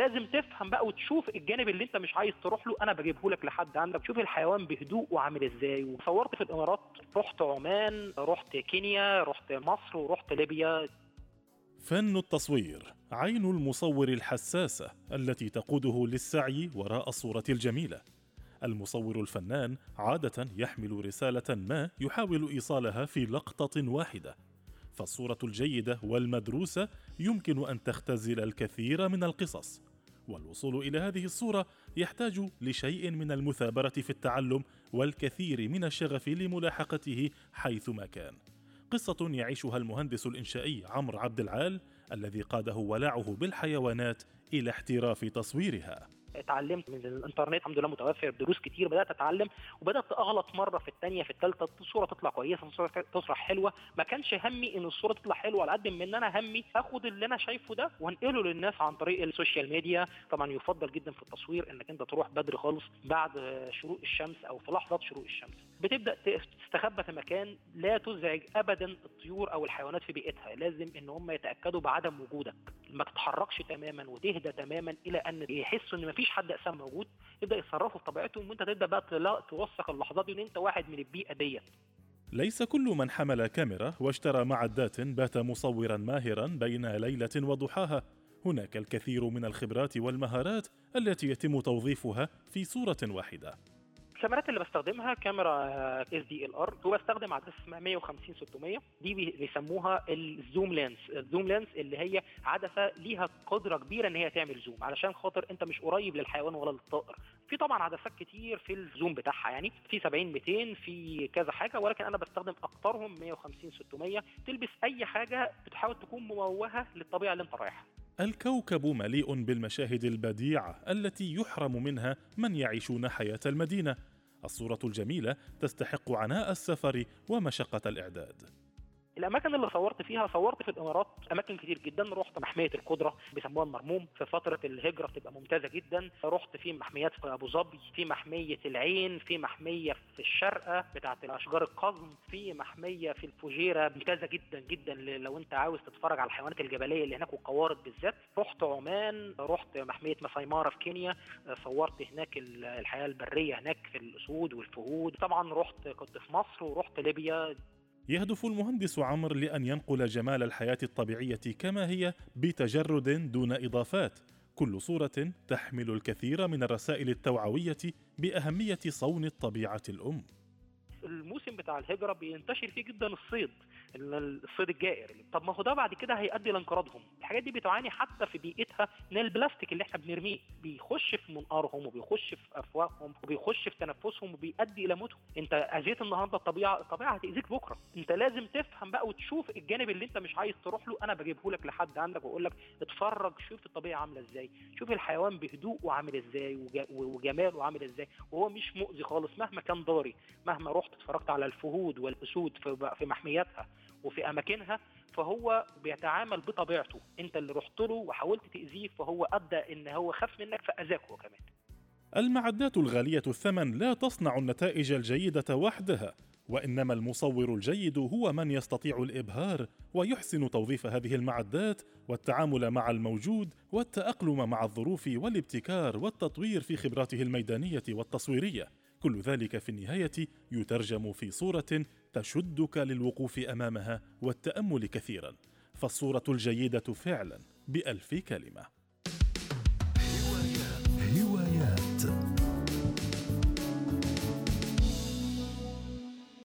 لازم تفهم بقى وتشوف الجانب اللي انت مش عايز تروح له أنا بجيبه لك لحد عندك. شوف الحيوان بهدوء وعامل إزاي. وصورت في الإمارات رحت عمان رحت كينيا رحت مصر ورحت ليبيا. فن التصوير عين المصور الحساسه التي تقوده للسعي وراء الصورة الجميلة. المصور الفنان عادة يحمل رسالة ما يحاول إيصالها في لقطة واحدة. فالصورة الجيدة والمدروسة يمكن أن تختزل الكثير من القصص. والوصول إلى هذه الصورة يحتاج لشيء من المثابرة في التعلم والكثير من الشغف لملاحقته حيثما كان. قصة يعيشها المهندس الإنشائي عمرو عبد العال الذي قاده ولعه بالحيوانات إلى احتراف تصويرها. اتعلمت من الانترنت الحمد لله متوفر دروس كتير بدأت أتعلم وبدأت أغلط مرة في الثانية في الثالثه الصورة تطلع كويسة الصورة تطلع حلوة. ما كانش همي إن الصورة تطلع حلوة على قد ما إن أنا همي آخد اللي أنا شايفه ده وأنقله للناس عن طريق ال social media. طبعا يفضل جدا في التصوير إنك أنت تروح بدري خالص بعد شروق الشمس أو في لحظات شروق الشمس. بتبدأ تستخبى في مكان لا تزعج ابدا الطيور أو الحيوانات في بيئتها. لازم إن هم يتأكدوا بعدم وجودك. ما تتحركش تماما وتهدى تماما إلى أن يحسوا إن مفيش حد أساسا موجود يبدأ يتصرفوا بطبيعتهم وأنت تبدأ بقى توثق اللحظات دي إن أنت واحد من البيئة ديت. ليس كل من حمل كاميرا واشترى معدات بات مصورا ماهرا بين ليلة وضحاها. هناك الكثير من الخبرات والمهارات التي يتم توظيفها في صورة واحدة. الكاميرات اللي بستخدمها كاميرا DSLR وبستخدم عدسه اسمها 150 600 دي بيسموها ال zoom lens. ال zoom lens اللي هي عدسة ليها قدرة كبيرة إن هي تعمل zoom علشان خاطر أنت مش قريب للحيوان ولا للطائر. في طبعا عدسات كتير في الزوم بتاعها يعني في 70 200 في كذا حاجة ولكن أنا بستخدم أكترهم 150 600 تلبس أي حاجة بتحاول تكون موجهه للطبيعة اللي أنت رايحها. الكوكب مليء بالمشاهد البديعة التي يحرم منها من يعيشون حياة المدينة. الصورة الجميلة تستحق عناء السفر ومشقة الإعداد. الأماكن اللي صورت فيها صورت في الإمارات أماكن كتير جدا. رحت محمية القدرة بيسموها المرموم في فترة الهجرة بتبقى ممتازة جدا. رحت في محميات في أبو ظبي في محمية العين في محمية في الشارقه بتاعه الاشجار القزم في محمية في الفجيرة. ممتازة جدا جدا لو أنت عاوز تتفرج على الحيوانات الجبلية اللي هناك والقوارض بالذات. رحت عمان رحت محمية مسايمارا في كينيا. صورت هناك الحياة البرية هناك في الأسود والفهود. طبعا رحت كنت في مصر ورحت ليبيا. يهدف المهندس عمرو لأن ينقل جمال الحياة الطبيعية كما هي بتجرد دون إضافات. كل صورة تحمل الكثير من الرسائل التوعوية بأهمية صون الطبيعة الأم. الموسم بتاع الهجرة بينتشر فيه جدا الصيد الصيد الجائر. طب ما هو ده بعد كده هيؤدي لانقراضهم. الحاجات دي بتعاني حتى في بيئتها من البلاستيك اللي إحنا بنرميه. بيخش في منقارهم وبيخش في أفواههم وبيخش في تنفسهم وبيؤدي إلى موتهم. أنت أذيت النهارده الطبيعة الطبيعة هتأذيك بكرة. أنت لازم تفهم بقى وتشوف الجانب اللي أنت مش عايز تروح له. أنا بجيبه لك لحد عندك وأقول لك اتفرج شوف الطبيعة عاملة إزاي. شوف الحيوان بهدوء وعامل إزاي وجماله عامل إزاي. وهو مش مؤذي خالص مهما كان ضاري مهما رحت اتفرجت على الفهود والأسود في محمياتها وفي أماكنها فهو بيتعامل بطبيعته. أنت اللي رحت له وحاولت تأذيه فهو أدى إن هو خاف منك فاذاك هو كمان. المعدات الغالية الثمن لا تصنع النتائج الجيدة وحدها وإنما المصور الجيد هو من يستطيع الإبهار ويحسن توظيف هذه المعدات والتعامل مع الموجود والتأقلم مع الظروف والابتكار والتطوير في خبراته الميدانية والتصويرية. كل ذلك في النهاية يترجم في صورة تشدك للوقوف أمامها والتأمل كثيرا فالصورة الجيدة فعلا بألف كلمة.